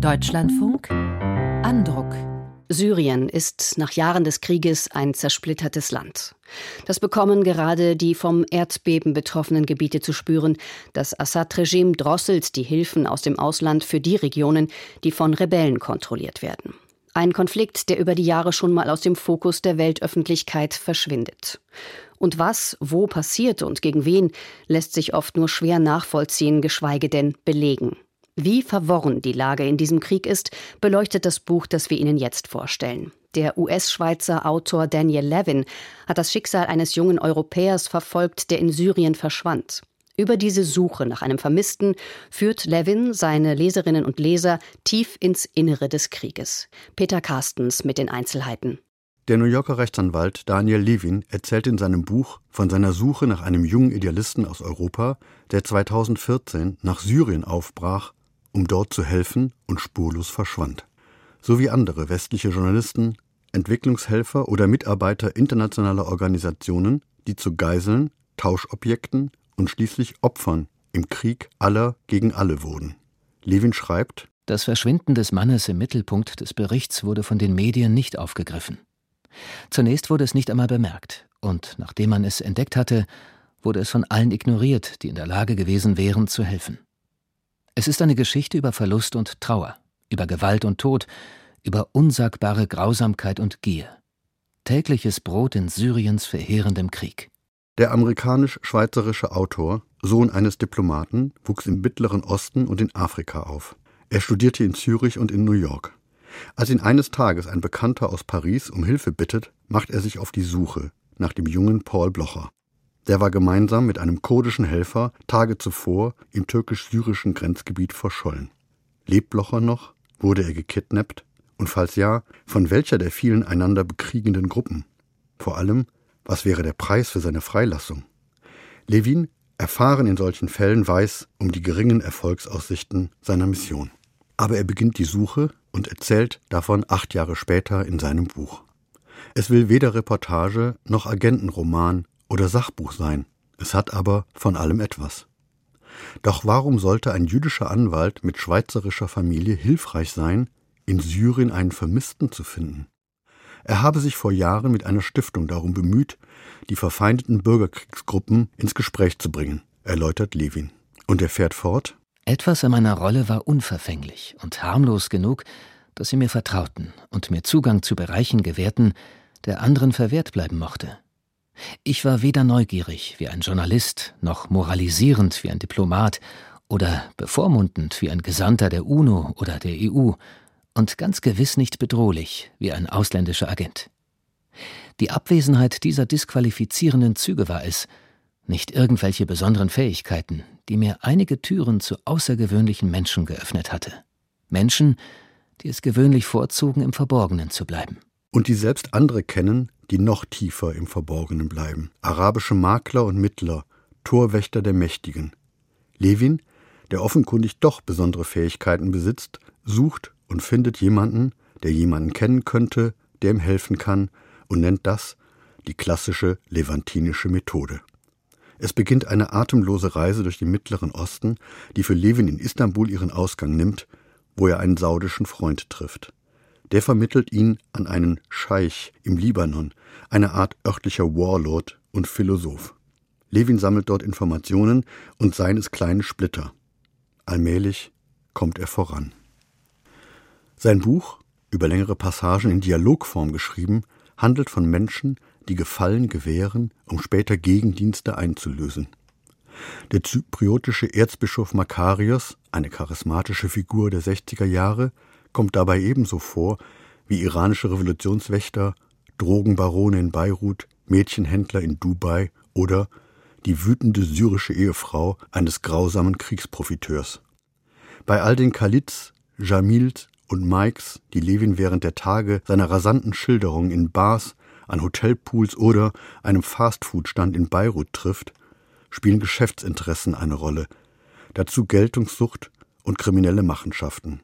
Deutschlandfunk Andruck Syrien ist nach Jahren des Krieges ein zersplittertes Land. Das bekommen gerade die vom Erdbeben betroffenen Gebiete zu spüren. Das Assad-Regime drosselt die Hilfen aus dem Ausland für die Regionen, die von Rebellen kontrolliert werden. Ein Konflikt, der über die Jahre schon mal aus dem Fokus der Weltöffentlichkeit verschwindet. Und was, wo passiert und gegen wen, lässt sich oft nur schwer nachvollziehen, geschweige denn belegen. Wie verworren die Lage in diesem Krieg ist, beleuchtet das Buch, das wir Ihnen jetzt vorstellen. Der US-Schweizer Autor Daniel Levin hat das Schicksal eines jungen Europäers verfolgt, der in Syrien verschwand. Über diese Suche nach einem Vermissten führt Levin seine Leserinnen und Leser tief ins Innere des Krieges. Peter Carstens mit den Einzelheiten. Der New Yorker Rechtsanwalt Daniel Levin erzählt in seinem Buch von seiner Suche nach einem jungen Idealisten aus Europa, der 2014 nach Syrien aufbrach um dort zu helfen und spurlos verschwand. So wie andere westliche Journalisten, Entwicklungshelfer oder Mitarbeiter internationaler Organisationen, die zu Geiseln, Tauschobjekten und schließlich Opfern im Krieg aller gegen alle wurden. Levin schreibt, das Verschwinden des Mannes im Mittelpunkt des Berichts wurde von den Medien nicht aufgegriffen. Zunächst wurde es nicht einmal bemerkt, und nachdem man es entdeckt hatte, wurde es von allen ignoriert, die in der Lage gewesen wären zu helfen. Es ist eine Geschichte über Verlust und Trauer, über Gewalt und Tod, über unsagbare Grausamkeit und Gier. Tägliches Brot in Syriens verheerendem Krieg. Der amerikanisch-schweizerische Autor, Sohn eines Diplomaten, wuchs im Mittleren Osten und in Afrika auf. Er studierte in Zürich und in New York. Als ihn eines Tages ein Bekannter aus Paris um Hilfe bittet, macht er sich auf die Suche nach dem jungen Paul Blocher. Der war gemeinsam mit einem kurdischen Helfer Tage zuvor im türkisch-syrischen Grenzgebiet verschollen. Lebt Blocher noch? Wurde er gekidnappt? Und falls ja, von welcher der vielen einander bekriegenden Gruppen? Vor allem, was wäre der Preis für seine Freilassung? Levin, erfahren in solchen Fällen, weiß um die geringen Erfolgsaussichten seiner Mission. Aber er beginnt die Suche und erzählt davon acht Jahre später in seinem Buch. Es will weder Reportage noch Agentenroman oder Sachbuch sein, es hat aber von allem etwas. Doch warum sollte ein jüdischer Anwalt mit schweizerischer Familie hilfreich sein, in Syrien einen Vermissten zu finden? Er habe sich vor Jahren mit einer Stiftung darum bemüht, die verfeindeten Bürgerkriegsgruppen ins Gespräch zu bringen, erläutert Levin. Und er fährt fort. Etwas an meiner Rolle war unverfänglich und harmlos genug, dass sie mir vertrauten und mir Zugang zu Bereichen gewährten, der anderen verwehrt bleiben mochte. Ich war weder neugierig wie ein Journalist, noch moralisierend wie ein Diplomat oder bevormundend wie ein Gesandter der UNO oder der EU und ganz gewiss nicht bedrohlich wie ein ausländischer Agent. Die Abwesenheit dieser disqualifizierenden Züge war es, nicht irgendwelche besonderen Fähigkeiten, die mir einige Türen zu außergewöhnlichen Menschen geöffnet hatte. Menschen, die es gewöhnlich vorzogen, im Verborgenen zu bleiben. Und die selbst andere kennen, die noch tiefer im Verborgenen bleiben. Arabische Makler und Mittler, Torwächter der Mächtigen. Levin, der offenkundig doch besondere Fähigkeiten besitzt, sucht und findet jemanden, der jemanden kennen könnte, der ihm helfen kann, und nennt das die klassische levantinische Methode. Es beginnt eine atemlose Reise durch den Mittleren Osten, die für Levin in Istanbul ihren Ausgang nimmt, wo er einen saudischen Freund trifft. Der vermittelt ihn an einen Scheich im Libanon, eine Art örtlicher Warlord und Philosoph. Levin sammelt dort Informationen und seines kleine Splitter. Allmählich kommt er voran. Sein Buch, über längere Passagen in Dialogform geschrieben, handelt von Menschen, die Gefallen gewähren, um später Gegendienste einzulösen. Der zypriotische Erzbischof Makarios, eine charismatische Figur der 60er Jahre, kommt dabei ebenso vor wie iranische Revolutionswächter, Drogenbarone in Beirut, Mädchenhändler in Dubai oder die wütende syrische Ehefrau eines grausamen Kriegsprofiteurs. Bei all den Khalids, Jamils und Mikes, die Levin während der Tage seiner rasanten Schilderungen in Bars, an Hotelpools oder einem Fastfood-Stand in Beirut trifft, spielen Geschäftsinteressen eine Rolle, dazu Geltungssucht und kriminelle Machenschaften.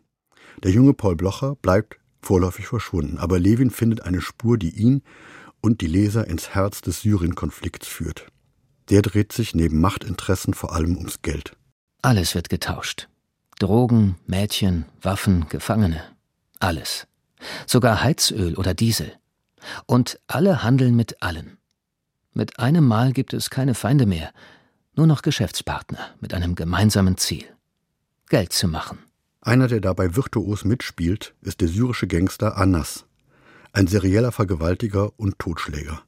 Der junge Paul Blocher bleibt vorläufig verschwunden, aber Levin findet eine Spur, die ihn und die Leser ins Herz des Syrien-Konflikts führt. Der dreht sich neben Machtinteressen vor allem ums Geld. Alles wird getauscht. Drogen, Mädchen, Waffen, Gefangene. Alles. Sogar Heizöl oder Diesel. Und alle handeln mit allen. Mit einem Mal gibt es keine Feinde mehr, nur noch Geschäftspartner mit einem gemeinsamen Ziel. Geld zu machen. Einer, der dabei virtuos mitspielt, ist der syrische Gangster Anas, ein serieller Vergewaltiger und Totschläger.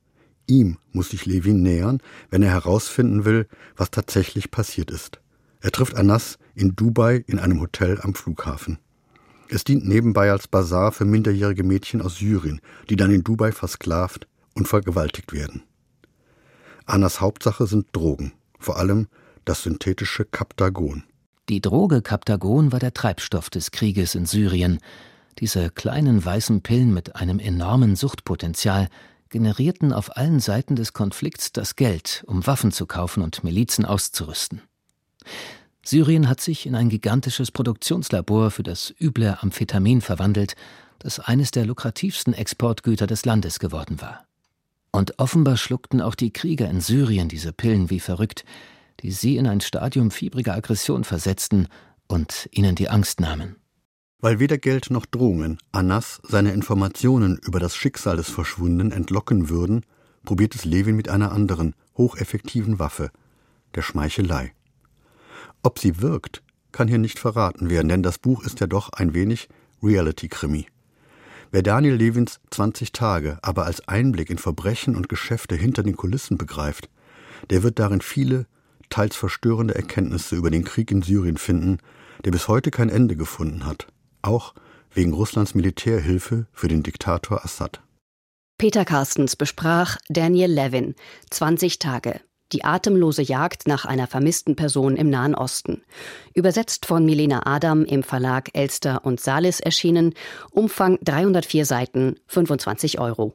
Ihm muss sich Levin nähern, wenn er herausfinden will, was tatsächlich passiert ist. Er trifft Anas in Dubai in einem Hotel am Flughafen. Es dient nebenbei als Bazar für minderjährige Mädchen aus Syrien, die dann in Dubai versklavt und vergewaltigt werden. Annas Hauptsache sind Drogen, vor allem das synthetische Kaptagon. Die Droge Kaptagon war der Treibstoff des Krieges in Syrien. Diese kleinen weißen Pillen mit einem enormen Suchtpotenzial generierten auf allen Seiten des Konflikts das Geld, um Waffen zu kaufen und Milizen auszurüsten. Syrien hat sich in ein gigantisches Produktionslabor für das üble Amphetamin verwandelt, das eines der lukrativsten Exportgüter des Landes geworden war. Und offenbar schluckten auch die Krieger in Syrien diese Pillen wie verrückt, die sie in ein Stadium fiebriger Aggression versetzten und ihnen die Angst nahmen. Weil weder Geld noch Drohungen Annas seine Informationen über das Schicksal des Verschwundenen entlocken würden, probiert es Levin mit einer anderen, hocheffektiven Waffe, der Schmeichelei. Ob sie wirkt, kann hier nicht verraten werden, denn das Buch ist ja doch ein wenig Reality-Krimi. Wer Daniel Levins 20 Tage aber als Einblick in Verbrechen und Geschäfte hinter den Kulissen begreift, der wird darin viele, teils verstörende Erkenntnisse über den Krieg in Syrien finden, der bis heute kein Ende gefunden hat, auch wegen Russlands Militärhilfe für den Diktator Assad. Peter Carstens besprach Daniel Levin 20 Tage die atemlose Jagd nach einer vermissten Person im Nahen Osten. Übersetzt von Milena Adam im Verlag Elster und Salis erschienen. Umfang 304 Seiten, 25 Euro.